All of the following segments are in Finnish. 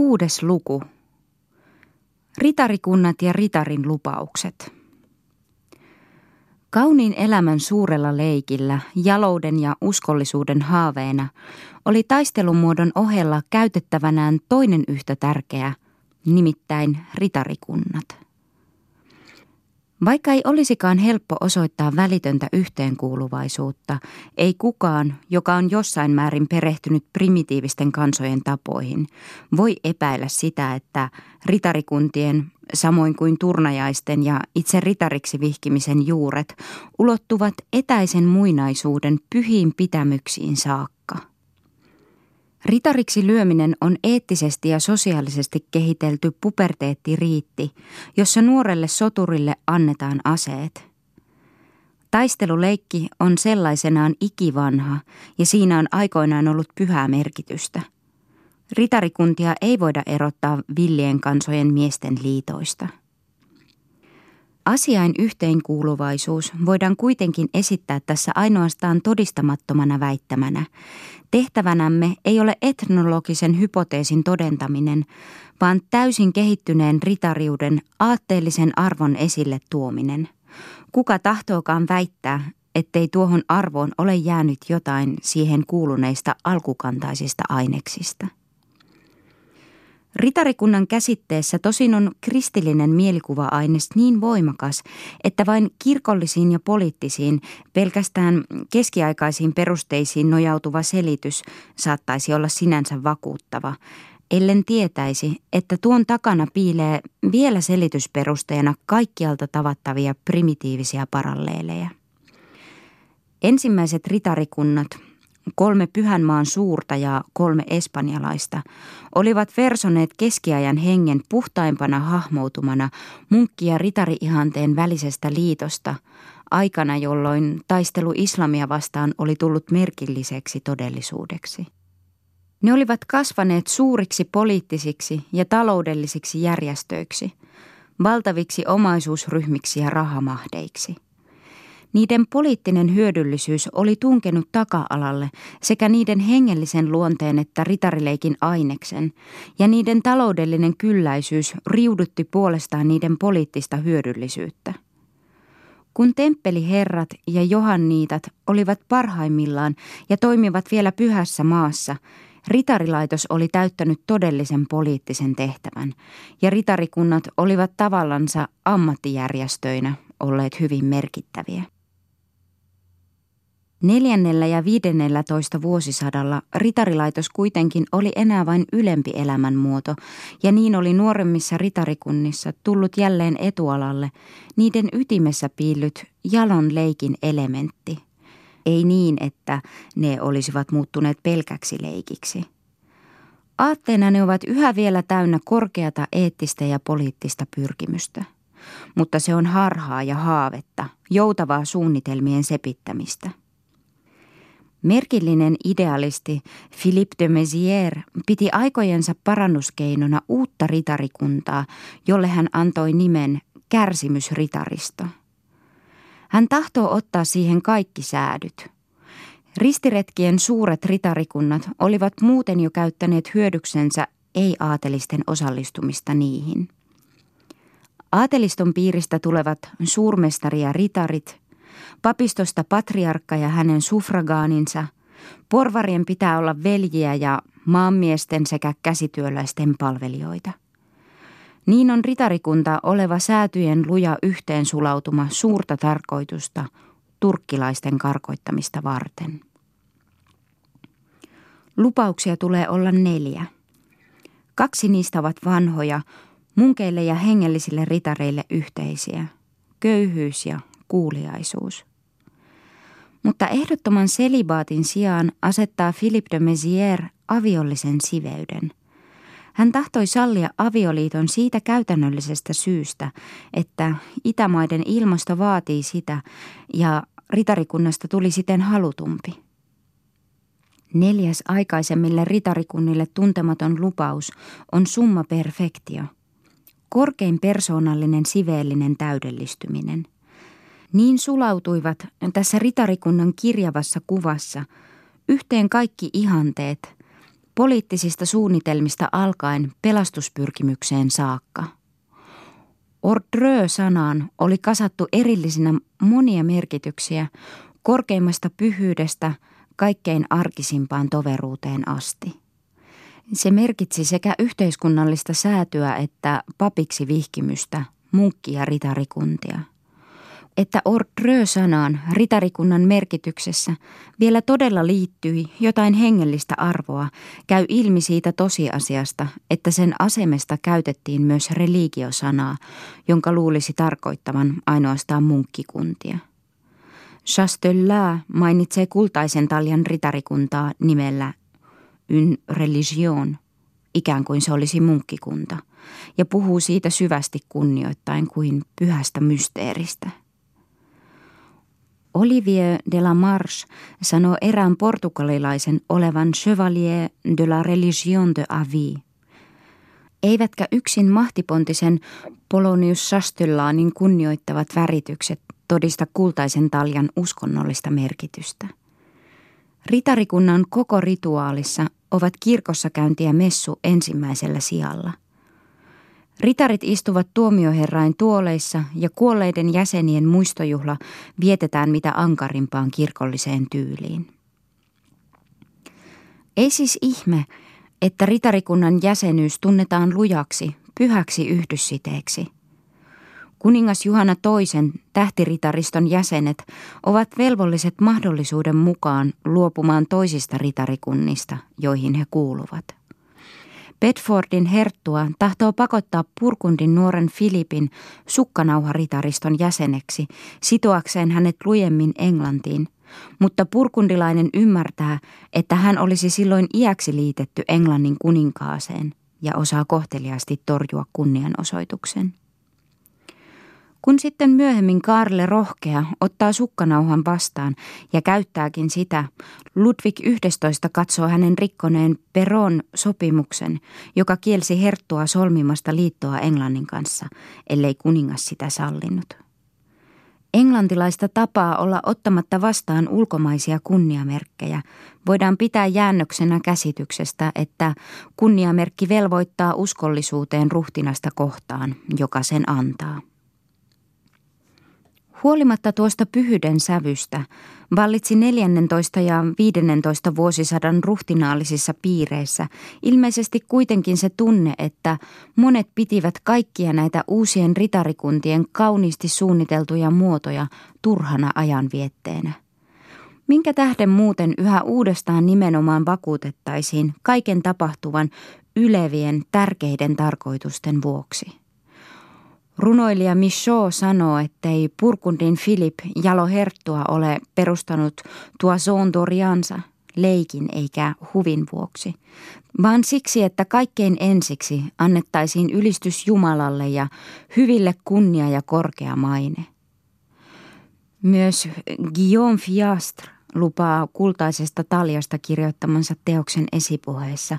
Kuudes luku. Ritarikunnat ja ritarin lupaukset. Kauniin elämän suurella leikillä, jalouden ja uskollisuuden haaveena, oli taistelumuodon ohella käytettävänään toinen yhtä tärkeä, nimittäin ritarikunnat. Vaikka ei olisikaan helppo osoittaa välitöntä yhteenkuuluvaisuutta, ei kukaan, joka on jossain määrin perehtynyt primitiivisten kansojen tapoihin, voi epäillä sitä, että ritarikuntien, samoin kuin turnajaisten ja itse ritariksi vihkimisen juuret, ulottuvat etäisen muinaisuuden pyhiin pitämyksiin saakka. Ritariksi lyöminen on eettisesti ja sosiaalisesti kehitelty puberteettiriitti, jossa nuorelle soturille annetaan aseet. Taisteluleikki on sellaisenaan ikivanha ja siinä on aikoinaan ollut pyhää merkitystä. Ritarikuntia ei voida erottaa villien kansojen miesten liitoista. Asiain yhteenkuuluvaisuus voidaan kuitenkin esittää tässä ainoastaan todistamattomana väittämänä. Tehtävänämme ei ole etnologisen hypoteesin todentaminen, vaan täysin kehittyneen ritariuden aatteellisen arvon esille tuominen. Kuka tahtookaan väittää, ettei tuohon arvoon ole jäänyt jotain siihen kuuluneista alkukantaisista aineksista. Ritarikunnan käsitteessä tosin on kristillinen mielikuva-aines niin voimakas, että vain kirkollisiin ja poliittisiin, pelkästään keskiaikaisiin perusteisiin nojautuva selitys saattaisi olla sinänsä vakuuttava, ellen tietäisi, että tuon takana piilee vielä selitysperusteena kaikkialta tavattavia primitiivisia paralleeleja. Ensimmäiset ritarikunnat – kolme Pyhänmaan suurta ja kolme espanjalaista, olivat versoneet keskiajan hengen puhtaimpana hahmoutumana munkki- ja ritari-ihanteen välisestä liitosta, aikana jolloin taistelu islamia vastaan oli tullut merkilliseksi todellisuudeksi. Ne olivat kasvaneet suuriksi poliittisiksi ja taloudellisiksi järjestöiksi, valtaviksi omaisuusryhmiksi ja rahamahdeiksi – niiden poliittinen hyödyllisyys oli tunkenut taka-alalle sekä niiden hengellisen luonteen että ritarileikin aineksen, ja niiden taloudellinen kylläisyys riudutti puolestaan niiden poliittista hyödyllisyyttä. Kun temppeliherrat ja johanniitat olivat parhaimmillaan ja toimivat vielä pyhässä maassa, ritarilaitos oli täyttänyt todellisen poliittisen tehtävän, ja ritarikunnat olivat tavallansa ammattijärjestöinä olleet hyvin merkittäviä. Neljännellä ja viidennellä toista vuosisadalla ritarilaitos kuitenkin oli enää vain ylempi elämänmuoto, ja niin oli nuoremmissa ritarikunnissa tullut jälleen etualalle niiden ytimessä piillyt jalon leikin elementti. Ei niin, että ne olisivat muuttuneet pelkäksi leikiksi. Aatteena ne ovat yhä vielä täynnä korkeata eettistä ja poliittista pyrkimystä. Mutta se on harhaa ja haavetta, joutavaa suunnitelmien sepittämistä – Merkillinen idealisti Philippe de Mézières piti aikojensa parannuskeinona uutta ritarikuntaa, jolle hän antoi nimen kärsimysritaristo. Hän tahtoo ottaa siihen kaikki säädyt. Ristiretkien suuret ritarikunnat olivat muuten jo käyttäneet hyödyksensä ei-aatelisten osallistumista niihin. Aateliston piiristä tulevat suurmestari ja ritarit, papistosta patriarkka ja hänen suffragaaninsa, porvarien pitää olla veljiä ja maanmiesten sekä käsityöläisten palvelijoita. Niin on ritarikunta oleva säätyjen luja yhteensulautuma suurta tarkoitusta turkkilaisten karkoittamista varten. Lupauksia tulee olla neljä. Kaksi niistä ovat vanhoja, munkeille ja hengellisille ritareille yhteisiä, köyhyys ja kuuliaisuus. Mutta ehdottoman selibaatin sijaan asettaa Philippe de Mézières aviollisen siveyden. Hän tahtoi sallia avioliiton siitä käytännöllisestä syystä, että Itämaiden ilmasto vaatii sitä ja ritarikunnasta tuli siten halutumpi. Neljäs aikaisemmille ritarikunnille tuntematon lupaus on summa perfectio, korkein persoonallinen siveellinen täydellistyminen – niin sulautuivat tässä ritarikunnan kirjavassa kuvassa yhteen kaikki ihanteet, poliittisista suunnitelmista alkaen pelastuspyrkimykseen saakka. Ordrö-sanaan oli kasattu erillisinä monia merkityksiä korkeimmasta pyhyydestä kaikkein arkisimpaan toveruuteen asti. Se merkitsi sekä yhteiskunnallista säätyä että papiksi vihkimystä, munkki- ja ritarikuntia. Että ordrö-sanaan ritarikunnan merkityksessä vielä todella liittyi jotain hengellistä arvoa, käy ilmi siitä tosiasiasta, että sen asemesta käytettiin myös religiosanaa, jonka luulisi tarkoittavan ainoastaan munkkikuntia. Chastelaa mainitsee kultaisen taljan ritarikuntaa nimellä une religion, ikään kuin se olisi munkkikunta, ja puhuu siitä syvästi kunnioittain kuin pyhästä mysteeristä. Olivier de la Marche sanoo erään portugalilaisen olevan chevalier de la religion de Avi. Eivätkä yksin mahtipontisen Polonius Sastellanin kunnioittavat väritykset todista kultaisen taljan uskonnollista merkitystä. Ritarikunnan koko rituaalissa ovat kirkossa käynti ja messu ensimmäisellä sijalla. Ritarit istuvat tuomioherrain tuoleissa ja kuolleiden jäsenien muistojuhla vietetään mitä ankarimpaan kirkolliseen tyyliin. Ei siis ihme, että ritarikunnan jäsenyys tunnetaan lujaksi, pyhäksi yhdyssiteeksi – Kuningas Juhana toisen tähtiritariston jäsenet ovat velvolliset mahdollisuuden mukaan luopumaan toisista ritarikunnista, joihin he kuuluvat. Bedfordin herttua tahtoo pakottaa Purkundin nuoren Filipin sukkanauharitariston jäseneksi sitoakseen hänet lujemmin Englantiin, mutta purkundilainen ymmärtää, että hän olisi silloin iäksi liitetty Englannin kuninkaaseen ja osaa kohteliaasti torjua kunnianosoituksen. Kun sitten myöhemmin Karle rohkea ottaa sukkanauhan vastaan ja käyttääkin sitä, Ludwig 11 katsoo hänen rikkoneen Peron sopimuksen, joka kielsi herttua solmimasta liittoa Englannin kanssa, ellei kuningas sitä sallinut. Englantilaista tapaa olla ottamatta vastaan ulkomaisia kunniamerkkejä voidaan pitää jäännöksenä käsityksestä, että kunniamerkki velvoittaa uskollisuuteen ruhtinasta kohtaan, joka sen antaa. Huolimatta tuosta pyhyyden sävystä vallitsi 14 ja 15 vuosisadan ruhtinaallisissa piireissä ilmeisesti kuitenkin se tunne, että monet pitivät kaikkia näitä uusien ritarikuntien kauniisti suunniteltuja muotoja turhana ajanvietteenä. Minkä tähden muuten yhä uudestaan nimenomaan vakuutettaisiin kaiken tapahtuvan ylevien tärkeiden tarkoitusten vuoksi? Runoilija Michaud sanoo, ettei Purkundin Philip Jalo Herttua ole perustanut Toison Doriansa leikin eikä huvin vuoksi, vaan siksi, että kaikkein ensiksi annettaisiin ylistys Jumalalle ja hyville kunnia ja korkea maine. Myös Guillaume Fiastre lupaa kultaisesta taljasta kirjoittamansa teoksen esipuheessa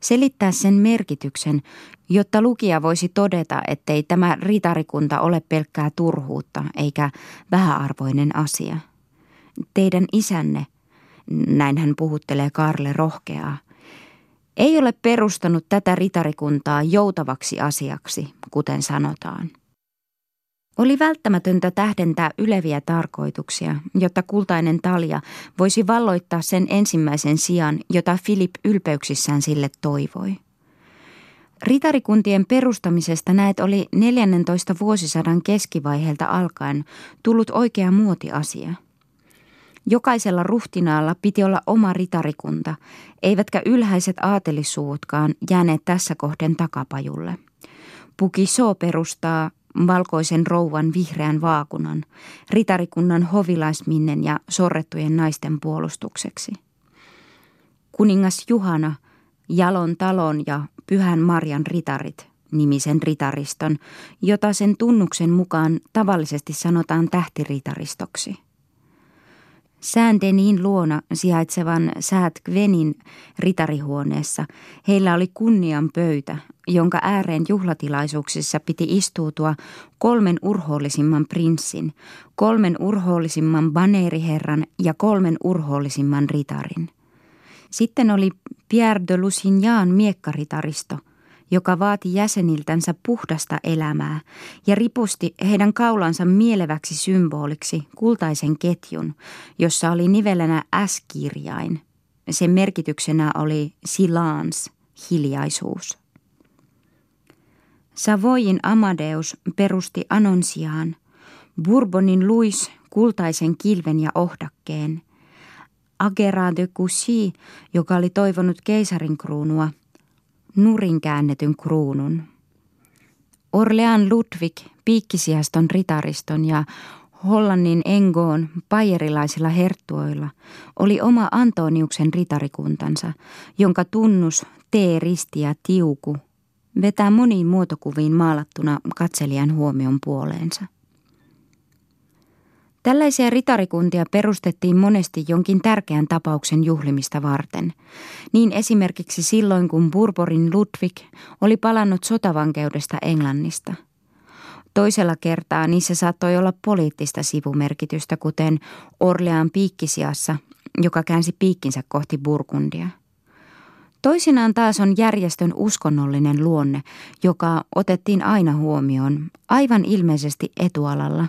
selittää sen merkityksen, jotta lukija voisi todeta, ettei tämä ritarikunta ole pelkkää turhuutta eikä vähäarvoinen asia. Teidän isänne, näin hän puhuttelee Karle rohkeaa, ei ole perustanut tätä ritarikuntaa joutavaksi asiaksi, kuten sanotaan. Oli välttämätöntä tähdentää yleviä tarkoituksia, jotta kultainen talja voisi valloittaa sen ensimmäisen sijan, jota Filip ylpeyksissään sille toivoi. Ritarikuntien perustamisesta näet oli 14 vuosisadan keskivaiheelta alkaen tullut oikea muotiasia. Jokaisella ruhtinaalla piti olla oma ritarikunta, eivätkä ylhäiset aatelissuutkaan jääneet tässä kohden takapajulle. Pukiso perustaa valkoisen rouvan vihreän vaakunan, ritarikunnan hovilaisminnen ja sorrettujen naisten puolustukseksi. Kuningas Juhana, Jalon talon ja Pyhän Marjan ritarit, nimisen ritariston, jota sen tunnuksen mukaan tavallisesti sanotaan tähtiritaristoksi – Säändenin luona sijaitsevan Säät Gwenin ritarihuoneessa heillä oli kunnian pöytä, jonka ääreen juhlatilaisuuksissa piti istuutua kolmen urhoollisimman prinssin, kolmen urhoollisimman baneeriherran ja kolmen urhoollisimman ritarin. Sitten oli Pierre de Lusignan miekkaritaristo, joka vaati jäseniltänsä puhdasta elämää ja ripusti heidän kaulansa mieleväksi symboliksi kultaisen ketjun, jossa oli nivelänä S-kirjain. Sen merkityksenä oli silence, hiljaisuus. Savoyin Amadeus perusti Anonsiaan, Bourbonin Louis kultaisen kilven ja ohdakkeen, Agera de Coucy, joka oli toivonut keisarin kruunua, nurin käännetyn kruunun. Orlean Ludwig piikkisiaston ritariston ja Hollannin Engoon pajerilaisilla herttuoilla oli oma Antoniuksen ritarikuntansa, jonka tunnus T-risti ja tiuku vetää moniin muotokuviin maalattuna katselijan huomion puoleensa. Tällaisia ritarikuntia perustettiin monesti jonkin tärkeän tapauksen juhlimista varten. Niin esimerkiksi silloin, kun Burborin Ludwig oli palannut sotavankeudesta Englannista. Toisella kertaa niissä saattoi olla poliittista sivumerkitystä, kuten Orlean piikkisiassa, joka käänsi piikkinsä kohti Burgundia – Toisinaan taas on järjestön uskonnollinen luonne, joka otettiin aina huomioon, aivan ilmeisesti etualalla.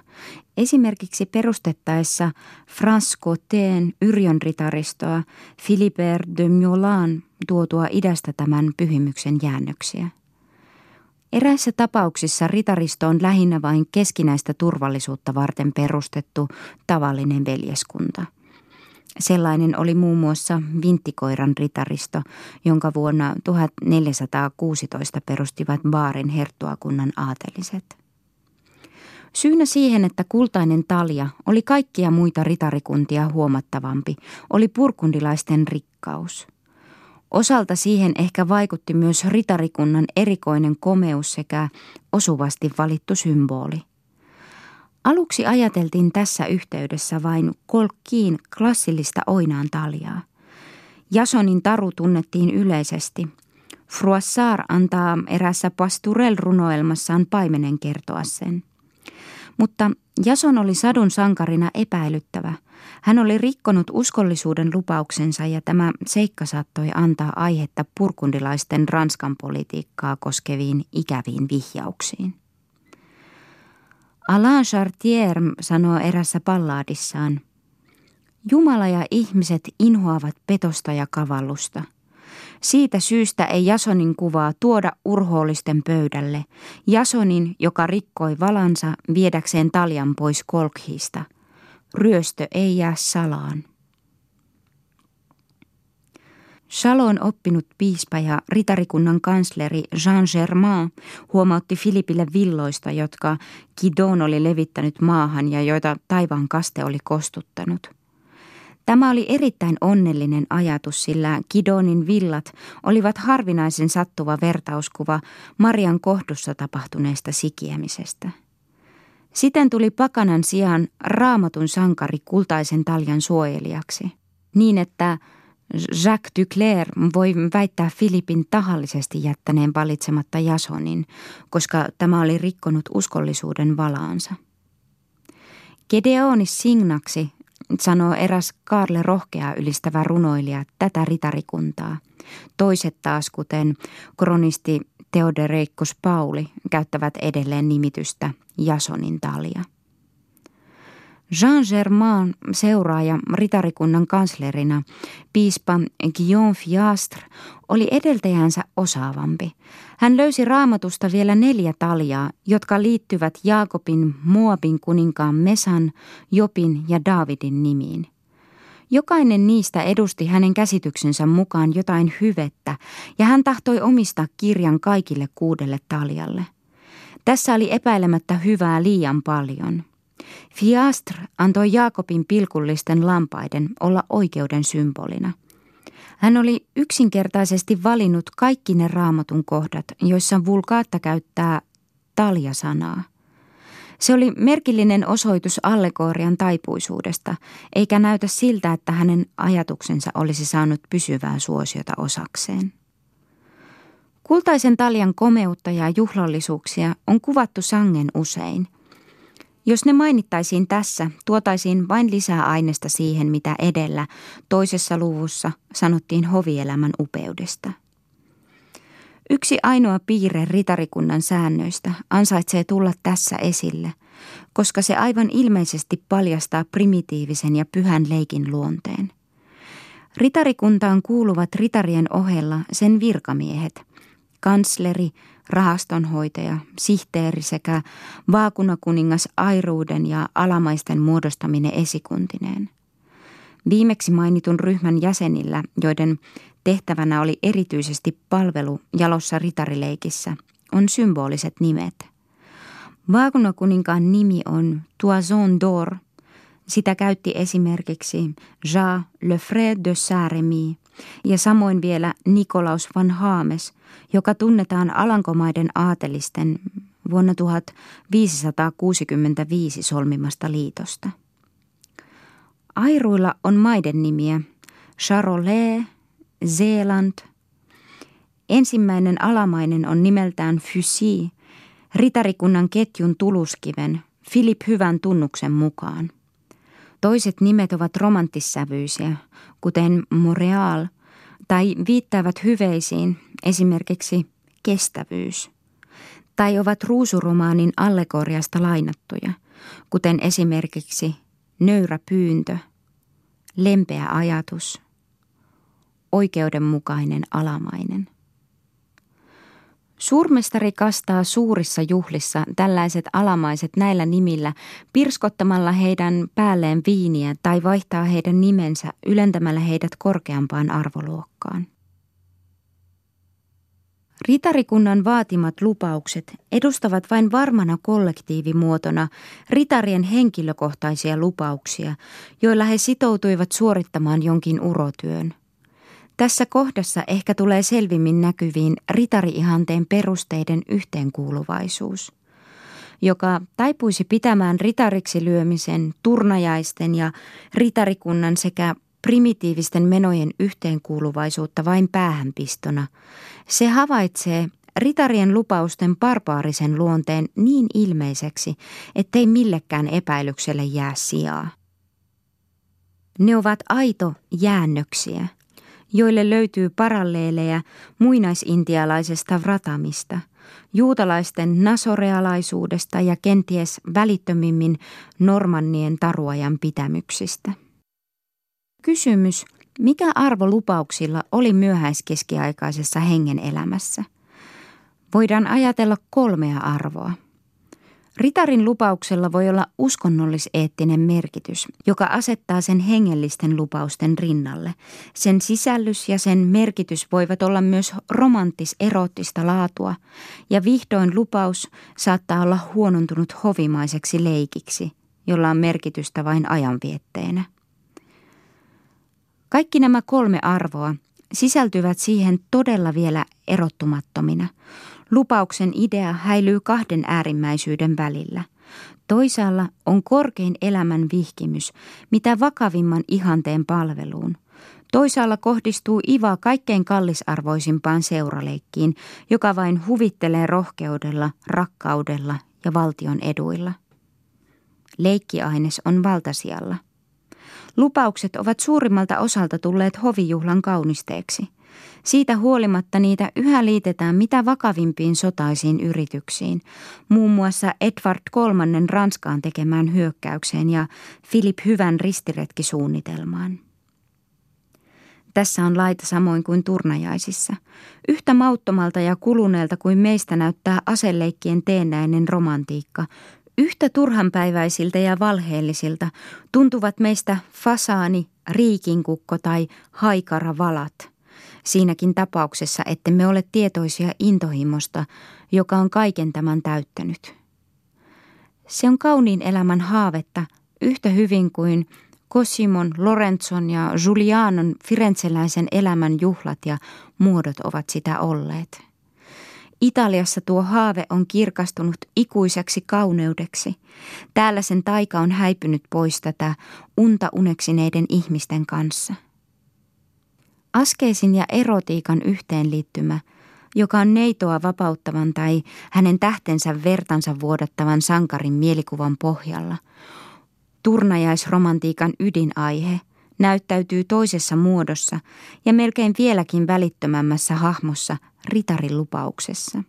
Esimerkiksi perustettaessa Frans Coteen Yrjön ritaristoa Philibert de Miolan tuotua idästä tämän pyhimyksen jäännöksiä. Eräissä tapauksissa ritaristo on lähinnä vain keskinäistä turvallisuutta varten perustettu tavallinen veljeskunta – Sellainen oli muun muassa Vinttikoiran ritaristo, jonka vuonna 1416 perustivat Baarin herttuakunnan aateliset. Syynä siihen, että kultainen talja oli kaikkia muita ritarikuntia huomattavampi, oli purkundilaisten rikkaus. Osalta siihen ehkä vaikutti myös ritarikunnan erikoinen komeus sekä osuvasti valittu symboli – Aluksi ajateltiin tässä yhteydessä vain kolkkiin klassillista oinaan taljaa. Jasonin taru tunnettiin yleisesti. Froissart antaa erässä Pasturel-runoelmassaan paimenen kertoa sen. Mutta Jason oli sadun sankarina epäilyttävä. Hän oli rikkonut uskollisuuden lupauksensa ja tämä seikka saattoi antaa aihetta purkundilaisten Ranskan politiikkaa koskeviin ikäviin vihjauksiin. Alain Chartier sanoo erässä pallaadissaan, Jumala ja ihmiset inhoavat petosta ja kavallusta. Siitä syystä ei Jasonin kuvaa tuoda urhoollisten pöydälle. Jasonin, joka rikkoi valansa viedäkseen taljan pois kolkhista. Ryöstö ei jää salaan. Chalon oppinut piispa ja ritarikunnan kansleri Jean Germain huomautti Filipille villoista, jotka Kidon oli levittänyt maahan ja joita taivaan kaste oli kostuttanut. Tämä oli erittäin onnellinen ajatus, sillä Kidonin villat olivat harvinaisen sattuva vertauskuva Marian kohdussa tapahtuneesta sikiemisestä. Siten tuli pakanan sijaan raamatun sankari kultaisen taljan suojelijaksi, niin että Jacques Duclair voi väittää Filipin tahallisesti jättäneen valitsematta Jasonin, koska tämä oli rikkonut uskollisuuden valaansa. Gedeonis Signaksi sanoo eräs Karle Rohkea ylistävä runoilija tätä ritarikuntaa. Toiset taas, kuten kronisti Theodoreikos Pauli, käyttävät edelleen nimitystä Jasonin talia. Jean Germain seuraaja ritarikunnan kanslerina, piispa Guillaume Fiastre, oli edeltäjänsä osaavampi. Hän löysi raamatusta vielä neljä taljaa, jotka liittyvät Jaakobin, Moabin kuninkaan Mesan, Jopin ja Davidin nimiin. Jokainen niistä edusti hänen käsityksensä mukaan jotain hyvettä, ja hän tahtoi omistaa kirjan kaikille kuudelle taljalle. Tässä oli epäilemättä hyvää liian paljon – Fiastre antoi Jaakobin pilkullisten lampaiden olla oikeuden symbolina. Hän oli yksinkertaisesti valinnut kaikki ne raamatun kohdat, joissa vulkaatta käyttää taljasanaa. Se oli merkillinen osoitus allegorian taipuisuudesta, eikä näytä siltä, että hänen ajatuksensa olisi saanut pysyvää suosiota osakseen. Kultaisen taljan komeutta ja juhlallisuuksia on kuvattu sangen usein – Jos ne mainittaisiin tässä, tuotaisiin vain lisää aineesta siihen, mitä edellä toisessa luvussa sanottiin hovielämän upeudesta. Yksi ainoa piirre ritarikunnan säännöistä ansaitsee tulla tässä esille, koska se aivan ilmeisesti paljastaa primitiivisen ja pyhän leikin luonteen. Ritarikuntaan kuuluvat ritarien ohella sen virkamiehet, kansleri, rahastonhoitaja, sihteeri sekä vaakunakuningas airuuden ja alamaisten muodostaminen esikuntineen. Viimeksi mainitun ryhmän jäsenillä, joiden tehtävänä oli erityisesti palvelu jalossa ritarileikissä, on symboliset nimet. Vaakunakuninkaan nimi on Toison d'Or. Sitä käytti esimerkiksi Jean Lefred de Saint-Remy ja samoin vielä Nikolaus van Haames, joka tunnetaan Alankomaiden aatelisten vuonna 1565 solmimasta liitosta. Airuilla on maiden nimiä Charolais, Zeeland. Ensimmäinen alamainen on nimeltään Fusy, ritarikunnan ketjun tuluskiven Philip Hyvän tunnuksen mukaan. Toiset nimet ovat romanttissävyisiä, kuten Montreal, tai viittaavat hyveisiin, esimerkiksi kestävyys, tai ovat ruusuromaanin allegoriasta lainattuja, kuten esimerkiksi nöyrä pyyntö, lempeä ajatus, oikeudenmukainen alamainen. Suurmestari kastaa suurissa juhlissa tällaiset alamaiset näillä nimillä pirskottamalla heidän päälleen viiniä tai vaihtaa heidän nimensä ylentämällä heidät korkeampaan arvoluokkaan. Ritarikunnan vaatimat lupaukset edustavat vain varmana kollektiivimuotona ritarien henkilökohtaisia lupauksia, joilla he sitoutuivat suorittamaan jonkin urotyön – tässä kohdassa ehkä tulee selvimmin näkyviin ritariihanteen perusteiden yhteenkuuluvaisuus, joka taipuisi pitämään ritariksi lyömisen, turnajaisten ja ritarikunnan sekä primitiivisten menojen yhteenkuuluvaisuutta vain päähänpistona. Se havaitsee ritarien lupausten barbaarisen luonteen niin ilmeiseksi, ettei millekään epäilykselle jää sijaa. Ne ovat aito jäännöksiä – joille löytyy paralleeleja muinaisintialaisesta vratamista, juutalaisten nasorealaisuudesta ja kenties välittömimmin normannien taruajan pitämyksistä. Kysymys, mikä arvo lupauksilla oli myöhäiskeskiaikaisessa hengen elämässä? Voidaan ajatella kolmea arvoa – Ritarin lupauksella voi olla uskonnolliseettinen merkitys, joka asettaa sen hengellisten lupausten rinnalle. Sen sisällys ja sen merkitys voivat olla myös romanttis-eroottista laatua, ja vihdoin lupaus saattaa olla huonontunut hovimaiseksi leikiksi, jolla on merkitystä vain ajanvietteenä. Kaikki nämä kolme arvoa sisältyvät siihen todella vielä erottumattomina – Lupauksen idea häilyy kahden äärimmäisyyden välillä. Toisaalla on korkein elämän vihkimys, mitä vakavimman ihanteen palveluun. Toisaalla kohdistuu iva kaikkein kallisarvoisimpaan seuraleikkiin, joka vain huvittelee rohkeudella, rakkaudella ja valtion eduilla. Leikkiaines on valtasijalla. Lupaukset ovat suurimmalta osalta tulleet hovijuhlan kaunisteeksi – siitä huolimatta niitä yhä liitetään mitä vakavimpiin sotaisiin yrityksiin, muun muassa Edward kolmannen Ranskaan tekemään hyökkäykseen ja Philip Hyvän ristiretkisuunnitelmaan. Tässä on laita samoin kuin turnajaisissa. Yhtä mauttomalta ja kuluneelta kuin meistä näyttää aseleikkien teennäinen romantiikka, yhtä turhanpäiväisiltä ja valheellisilta tuntuvat meistä fasaani, riikinkukko tai haikara valat – siinäkin tapauksessa, että me ole tietoisia intohimosta, joka on kaiken tämän täyttänyt. Se on kauniin elämän haavetta yhtä hyvin kuin Cosimon, Lorenzon ja Giulianon firenzeläisen elämän juhlat ja muodot ovat sitä olleet. Italiassa tuo haave on kirkastunut ikuiseksi kauneudeksi. Täällä sen taika on häipynyt pois tätä unta uneksineiden ihmisten kanssa – Askeesin ja erotiikan yhteenliittymä joka on neitoa vapauttavan tai hänen tähtensä vertansa vuodattavan sankarin mielikuvan pohjalla. Turnajaisromantiikan ydinaihe näyttäytyy toisessa muodossa ja melkein vieläkin välittömämmässä hahmossa ritarin lupauksessa.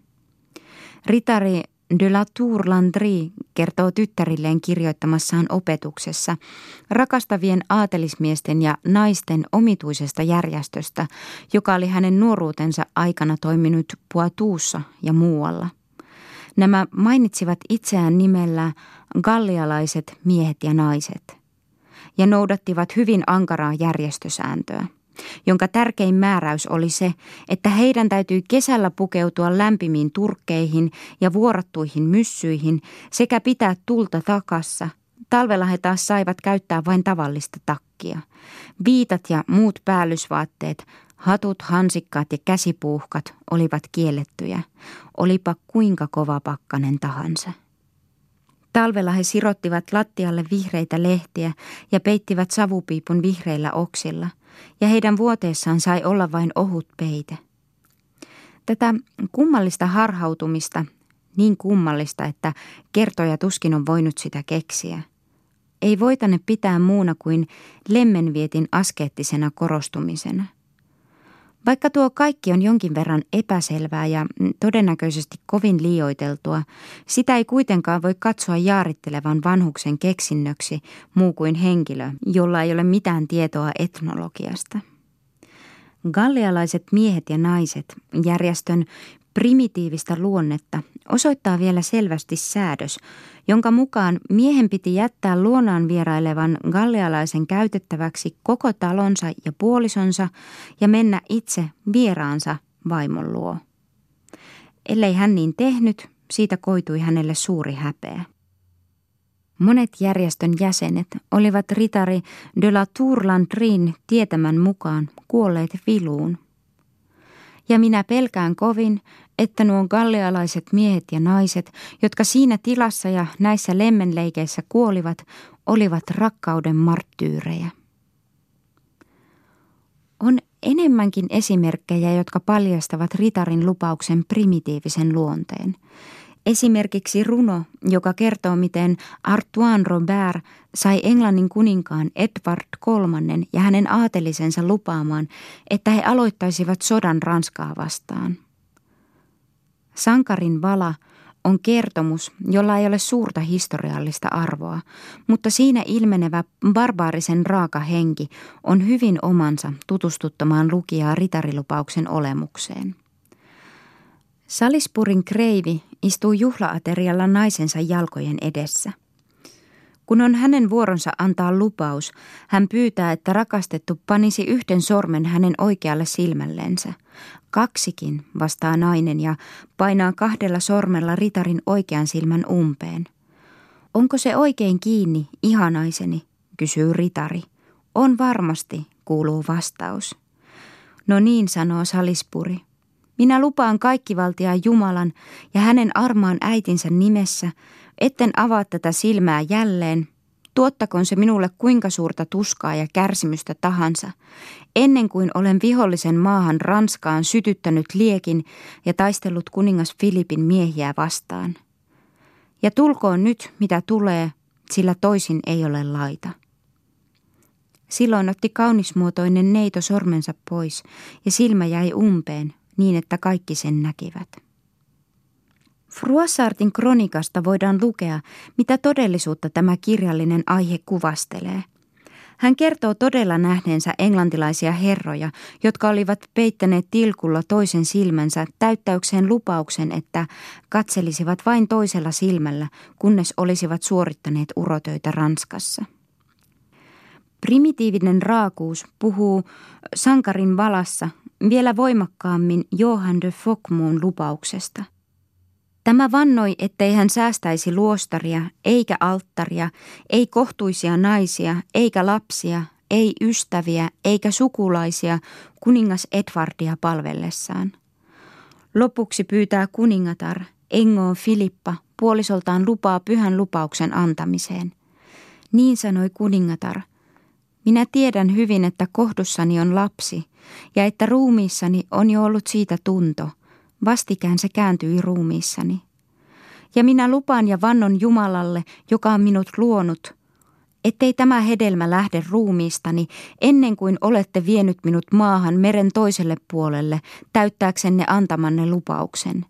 Ritari de la Tour Landry kertoo tyttärilleen kirjoittamassaan opetuksessa rakastavien aatelismiesten ja naisten omituisesta järjestöstä, joka oli hänen nuoruutensa aikana toiminut Poituussa ja muualla. Nämä mainitsivat itseään nimellä gallialaiset miehet ja naiset ja noudattivat hyvin ankaraa järjestösääntöä jonka tärkein määräys oli se, että heidän täytyy kesällä pukeutua lämpimiin turkkeihin ja vuorattuihin myssyihin sekä pitää tulta takassa. Talvella he taas saivat käyttää vain tavallista takkia. Viitat ja muut päällysvaatteet, hatut, hansikkaat ja käsipuuhkat olivat kiellettyjä, olipa kuinka kova pakkanen tahansa. Talvella he sirottivat lattialle vihreitä lehtiä ja peittivät savupiipun vihreillä oksilla – ja heidän vuoteessaan sai olla vain ohut peite. Tätä kummallista harhautumista, niin kummallista, että kertoja tuskin on voinut sitä keksiä, ei voitane pitää muuna kuin lemmenvietin askeettisena korostumisena – vaikka tuo kaikki on jonkin verran epäselvää ja todennäköisesti kovin liioiteltua, sitä ei kuitenkaan voi katsoa jaarittelevan vanhuksen keksinnöksi muu kuin henkilö, jolla ei ole mitään tietoa etnologiasta. Gallialaiset miehet ja naiset, järjestön primitiivistä luonnetta osoittaa vielä selvästi säädös, jonka mukaan miehen piti jättää luonaan vierailevan gallialaisen käytettäväksi koko talonsa ja puolisonsa ja mennä itse vieraansa vaimon luo. Ellei hän niin tehnyt, siitä koitui hänelle suuri häpeä. Monet järjestön jäsenet olivat ritari de la Tour Landrin tietämän mukaan kuolleet viluun – ja minä pelkään kovin, että nuo gallialaiset miehet ja naiset, jotka siinä tilassa ja näissä lemmenleikeissä kuolivat, olivat rakkauden marttyyrejä. On enemmänkin esimerkkejä, jotka paljastavat ritarin lupauksen primitiivisen luonteen – Esimerkiksi runo, joka kertoo, miten Artoine Robert sai Englannin kuninkaan Edward III ja hänen aatelisensa lupaamaan, että he aloittaisivat sodan Ranskaa vastaan. Sankarin vala on kertomus, jolla ei ole suurta historiallista arvoa, mutta siinä ilmenevä barbaarisen raaka henki on hyvin omansa tutustuttamaan lukijaa ritarilupauksen olemukseen. Salisburin kreivi istuu juhlaaterialla naisensa jalkojen edessä. Kun on hänen vuoronsa antaa lupaus, hän pyytää, että rakastettu panisi yhden sormen hänen oikealle silmällensä. Kaksikin, vastaa nainen ja painaa kahdella sormella ritarin oikean silmän umpeen. Onko se oikein kiinni, ihanaiseni, kysyy ritari. On varmasti, kuuluu vastaus. No niin, sanoo Salispuri. Minä lupaan kaikkivaltia Jumalan ja hänen armaan äitinsä nimessä, etten avaa tätä silmää jälleen, tuottakoon se minulle kuinka suurta tuskaa ja kärsimystä tahansa, ennen kuin olen vihollisen maahan Ranskaan sytyttänyt liekin ja taistellut kuningas Filipin miehiä vastaan. Ja tulkoon nyt, mitä tulee, sillä toisin ei ole laita. Silloin otti kaunismuotoinen neito sormensa pois ja silmä jäi umpeen, niin, että kaikki sen näkivät. Fruassartin kronikasta voidaan lukea, mitä todellisuutta tämä kirjallinen aihe kuvastelee. Hän kertoo todella nähneensä englantilaisia herroja, jotka olivat peittäneet tilkulla toisen silmänsä täyttäykseen lupauksen, että katselisivat vain toisella silmällä, kunnes olisivat suorittaneet urotöitä Ranskassa. Primitiivinen raakuus puhuu sankarin valassa vielä voimakkaammin Johan de Fokmuun lupauksesta. Tämä vannoi, ettei hän säästäisi luostaria, eikä alttaria, ei kohtuisia naisia, eikä lapsia, ei ystäviä, eikä sukulaisia kuningas Edwardia palvellessaan. Lopuksi pyytää kuningatar, Engoon Filippa, puolisoltaan lupaa pyhän lupauksen antamiseen. Niin sanoi kuningatar – minä tiedän hyvin, että kohdussani on lapsi ja että ruumiissani on jo ollut siitä tunto, vastikään se kääntyi ruumiissani. Ja minä lupaan ja vannon Jumalalle, joka on minut luonut, ettei tämä hedelmä lähde ruumiistani ennen kuin olette vienyt minut maahan meren toiselle puolelle täyttääksenne antamanne lupauksen.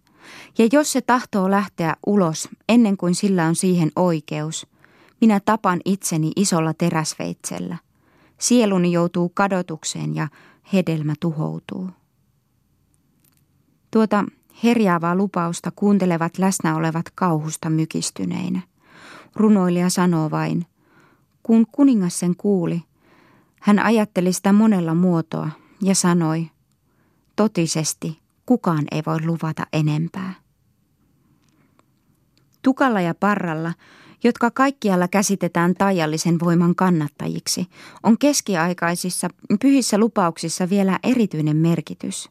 Ja jos se tahtoo lähteä ulos ennen kuin sillä on siihen oikeus, minä tapan itseni isolla teräsveitsellä. Sieluni joutuu kadotukseen ja hedelmä tuhoutuu. Tuota herjaavaa lupausta kuuntelevat läsnä olevat kauhusta mykistyneinä. Runoilija sanoo vain, kun kuningas sen kuuli, hän ajatteli sitä monella muotoa ja sanoi, totisesti kukaan ei voi luvata enempää. Tukalla ja parralla, jotka kaikkialla käsitetään taijallisen voiman kannattajiksi, on keskiaikaisissa pyhissä lupauksissa vielä erityinen merkitys –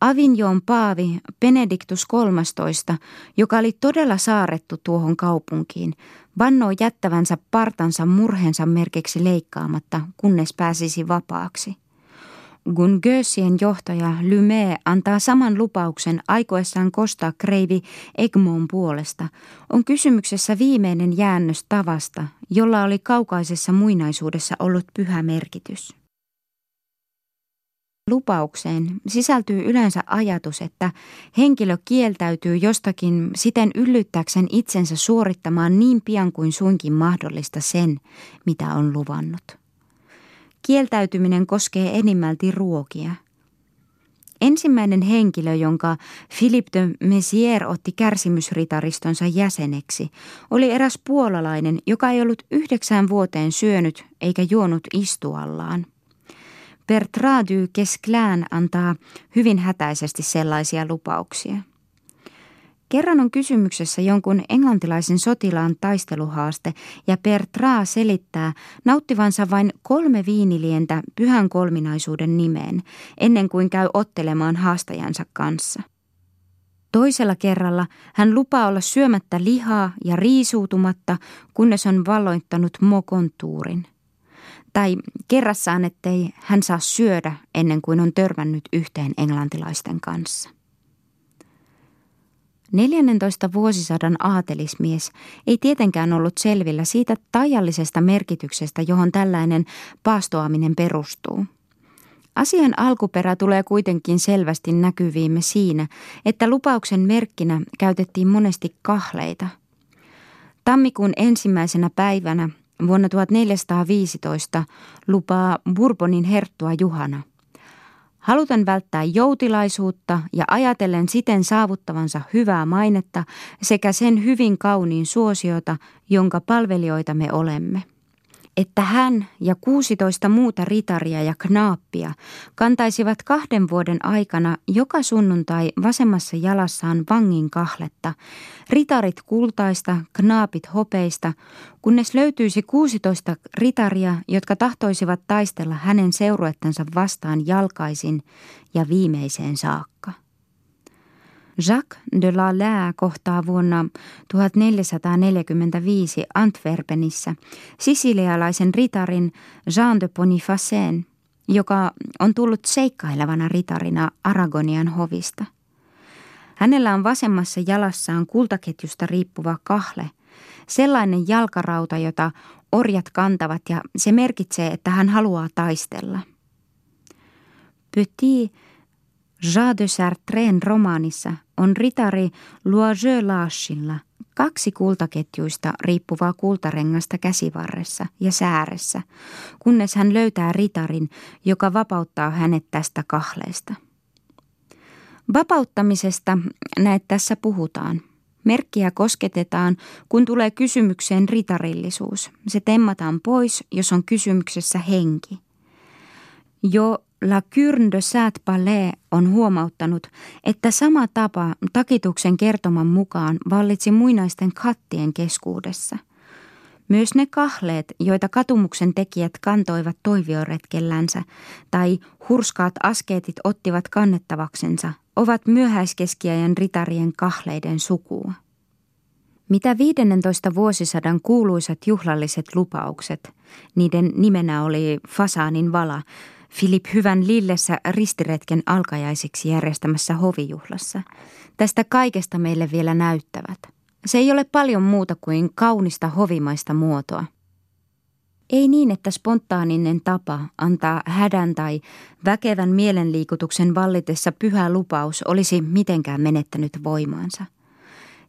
Avignon paavi Benediktus XIII, joka oli todella saarettu tuohon kaupunkiin, vannoi jättävänsä partansa murhensa merkiksi leikkaamatta, kunnes pääsisi vapaaksi. Kun johtaja Lyme antaa saman lupauksen aikoessaan kostaa kreivi Egmon puolesta, on kysymyksessä viimeinen jäännös tavasta, jolla oli kaukaisessa muinaisuudessa ollut pyhä merkitys. Lupaukseen sisältyy yleensä ajatus, että henkilö kieltäytyy jostakin siten yllyttääkseen itsensä suorittamaan niin pian kuin suinkin mahdollista sen, mitä on luvannut. Kieltäytyminen koskee enimmälti ruokia. Ensimmäinen henkilö, jonka Philippe de Messier otti kärsimysritaristonsa jäseneksi, oli eräs puolalainen, joka ei ollut yhdeksään vuoteen syönyt eikä juonut istuallaan. Bertrand du Kesklään antaa hyvin hätäisesti sellaisia lupauksia. Kerran on kysymyksessä jonkun englantilaisen sotilaan taisteluhaaste ja Bertrand selittää nauttivansa vain kolme viinilientä pyhän kolminaisuuden nimeen ennen kuin käy ottelemaan haastajansa kanssa. Toisella kerralla hän lupaa olla syömättä lihaa ja riisuutumatta, kunnes on valloittanut mokontuurin tai kerrassaan, ettei hän saa syödä ennen kuin on törmännyt yhteen englantilaisten kanssa. 14 vuosisadan aatelismies ei tietenkään ollut selvillä siitä tajallisesta merkityksestä, johon tällainen paastoaminen perustuu. Asian alkuperä tulee kuitenkin selvästi näkyviimme siinä, että lupauksen merkkinä käytettiin monesti kahleita. Tammikuun ensimmäisenä päivänä vuonna 1415 lupaa Bourbonin herttua Juhana. Halutan välttää joutilaisuutta ja ajatellen siten saavuttavansa hyvää mainetta sekä sen hyvin kauniin suosiota, jonka palvelijoita me olemme että hän ja 16 muuta ritaria ja knaappia kantaisivat kahden vuoden aikana joka sunnuntai vasemmassa jalassaan vangin kahletta, ritarit kultaista, knaapit hopeista, kunnes löytyisi 16 ritaria, jotka tahtoisivat taistella hänen seuruettansa vastaan jalkaisin ja viimeiseen saakka. Jacques de la Lää kohtaa vuonna 1445 Antwerpenissä sisilialaisen ritarin Jean de Bonifacen, joka on tullut seikkailevana ritarina Aragonian hovista. Hänellä on vasemmassa jalassaan kultaketjusta riippuva kahle, sellainen jalkarauta, jota orjat kantavat ja se merkitsee, että hän haluaa taistella. Petit Jean de Sartren romaanissa on ritari Loiseux Lachilla kaksi kultaketjuista riippuvaa kultarengasta käsivarressa ja sääressä, kunnes hän löytää ritarin, joka vapauttaa hänet tästä kahleesta. Vapauttamisesta näet tässä puhutaan. Merkkiä kosketetaan, kun tulee kysymykseen ritarillisuus. Se temmataan pois, jos on kysymyksessä henki. Jo La Curne de Saint Palais on huomauttanut, että sama tapa takituksen kertoman mukaan vallitsi muinaisten kattien keskuudessa. Myös ne kahleet, joita katumuksen tekijät kantoivat toivioretkellänsä tai hurskaat askeetit ottivat kannettavaksensa, ovat myöhäiskeskiajan ritarien kahleiden sukua. Mitä 15 vuosisadan kuuluisat juhlalliset lupaukset, niiden nimenä oli Fasaanin vala, Filip Hyvän Lillessä ristiretken alkajaisiksi järjestämässä hovijuhlassa. Tästä kaikesta meille vielä näyttävät. Se ei ole paljon muuta kuin kaunista hovimaista muotoa. Ei niin, että spontaaninen tapa antaa hädän tai väkevän mielenliikutuksen vallitessa pyhä lupaus olisi mitenkään menettänyt voimaansa.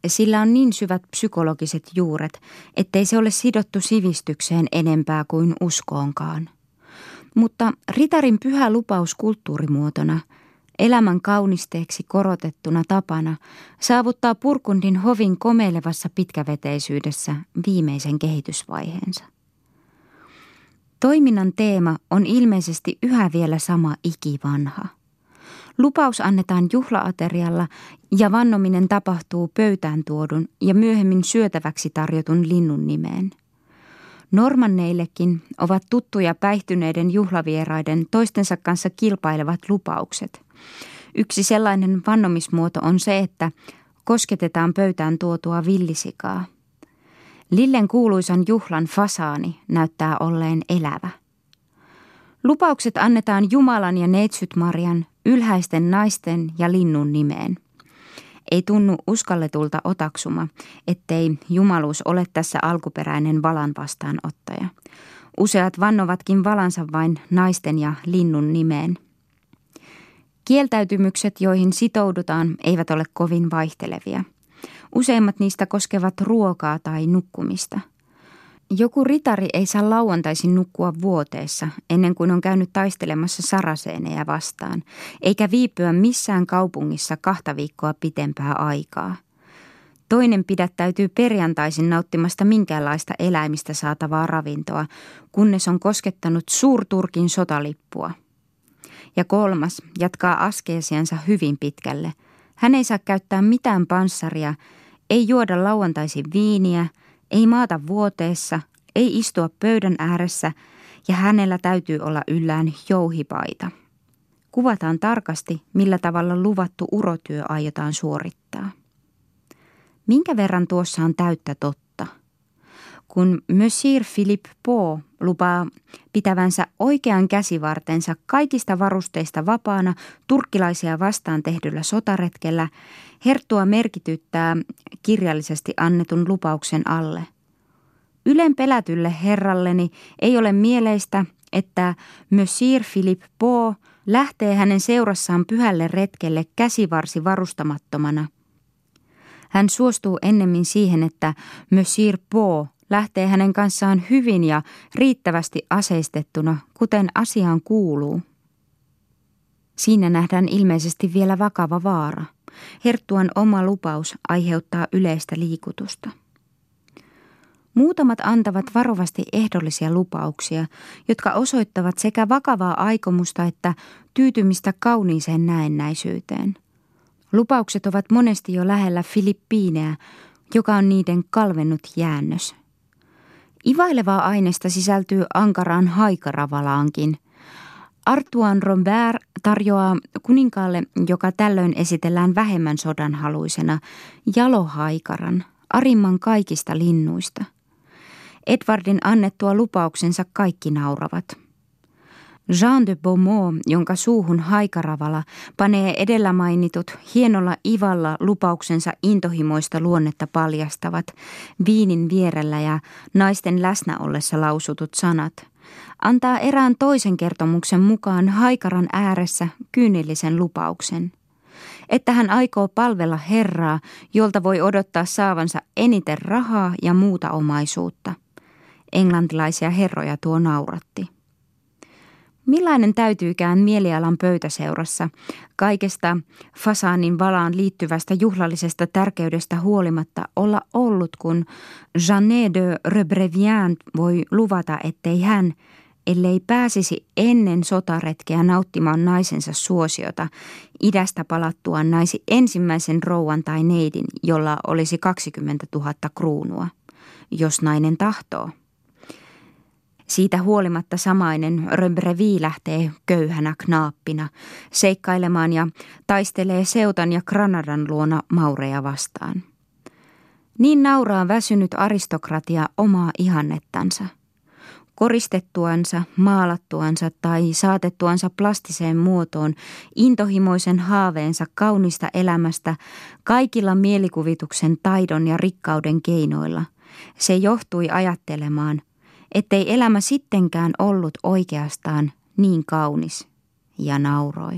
Sillä on niin syvät psykologiset juuret, ettei se ole sidottu sivistykseen enempää kuin uskoonkaan. Mutta ritarin pyhä lupaus kulttuurimuotona, elämän kaunisteeksi korotettuna tapana, saavuttaa Purkundin hovin komeilevassa pitkäveteisyydessä viimeisen kehitysvaiheensa. Toiminnan teema on ilmeisesti yhä vielä sama ikivanha. Lupaus annetaan juhlaaterialla ja vannominen tapahtuu pöytään tuodun ja myöhemmin syötäväksi tarjotun linnun nimeen. Normanneillekin ovat tuttuja päihtyneiden juhlavieraiden toistensa kanssa kilpailevat lupaukset. Yksi sellainen vannomismuoto on se, että kosketetaan pöytään tuotua villisikaa – Lillen kuuluisan juhlan fasaani näyttää olleen elävä. Lupaukset annetaan Jumalan ja Neitsyt Marian, ylhäisten naisten ja linnun nimeen. Ei tunnu uskalletulta otaksuma, ettei jumaluus ole tässä alkuperäinen valan vastaanottaja. Useat vannovatkin valansa vain naisten ja linnun nimeen. Kieltäytymykset, joihin sitoudutaan, eivät ole kovin vaihtelevia – Useimmat niistä koskevat ruokaa tai nukkumista. Joku ritari ei saa lauantaisin nukkua vuoteessa ennen kuin on käynyt taistelemassa saraseeneja vastaan, eikä viipyä missään kaupungissa kahta viikkoa pitempää aikaa. Toinen pidättäytyy perjantaisin nauttimasta minkäänlaista eläimistä saatavaa ravintoa, kunnes on koskettanut suurturkin sotalippua. Ja kolmas jatkaa askeesiansa hyvin pitkälle. Hän ei saa käyttää mitään panssaria ei juoda lauantaisin viiniä, ei maata vuoteessa, ei istua pöydän ääressä ja hänellä täytyy olla yllään jouhipaita. Kuvataan tarkasti, millä tavalla luvattu urotyö aiotaan suorittaa. Minkä verran tuossa on täyttä totta? Kun Monsieur Philippe Po lupaa pitävänsä oikean käsivartensa kaikista varusteista vapaana turkkilaisia vastaan tehdyllä sotaretkellä, Herttua merkityttää kirjallisesti annetun lupauksen alle. Ylen pelätylle herralleni ei ole mieleistä, että Monsieur Philippe Po lähtee hänen seurassaan pyhälle retkelle käsivarsi varustamattomana. Hän suostuu ennemmin siihen, että Monsieur Po lähtee hänen kanssaan hyvin ja riittävästi aseistettuna, kuten asiaan kuuluu. Siinä nähdään ilmeisesti vielä vakava vaara. Herttuan oma lupaus aiheuttaa yleistä liikutusta. Muutamat antavat varovasti ehdollisia lupauksia, jotka osoittavat sekä vakavaa aikomusta että tyytymistä kauniiseen näennäisyyteen. Lupaukset ovat monesti jo lähellä Filippiineä, joka on niiden kalvennut jäännös. Ivailevaa aineesta sisältyy ankaraan haikaravalaankin – Artuan Robert tarjoaa kuninkaalle, joka tällöin esitellään vähemmän sodanhaluisena, jalohaikaran, arimman kaikista linnuista. Edwardin annettua lupauksensa kaikki nauravat. Jean de Beaumont, jonka suuhun haikaravala panee edellä mainitut hienolla ivalla lupauksensa intohimoista luonnetta paljastavat, viinin vierellä ja naisten läsnä ollessa lausutut sanat – antaa erään toisen kertomuksen mukaan haikaran ääressä kyynillisen lupauksen. Että hän aikoo palvella Herraa, jolta voi odottaa saavansa eniten rahaa ja muuta omaisuutta. Englantilaisia herroja tuo nauratti. Millainen täytyykään mielialan pöytäseurassa kaikesta fasaanin valaan liittyvästä juhlallisesta tärkeydestä huolimatta olla ollut, kun Jeanne de Rebrevien voi luvata, ettei hän, ellei pääsisi ennen sotaretkeä nauttimaan naisensa suosiota, idästä palattuaan naisi ensimmäisen rouvan tai neidin, jolla olisi 20 000 kruunua, jos nainen tahtoo. Siitä huolimatta samainen Römbrevi lähtee köyhänä knaappina seikkailemaan ja taistelee Seutan ja Granadan luona maureja vastaan. Niin nauraa väsynyt aristokratia omaa ihannettansa. koristettuansa, maalattuansa tai saatettuansa plastiseen muotoon intohimoisen haaveensa kaunista elämästä kaikilla mielikuvituksen taidon ja rikkauden keinoilla. Se johtui ajattelemaan, ettei elämä sittenkään ollut oikeastaan niin kaunis, ja nauroi.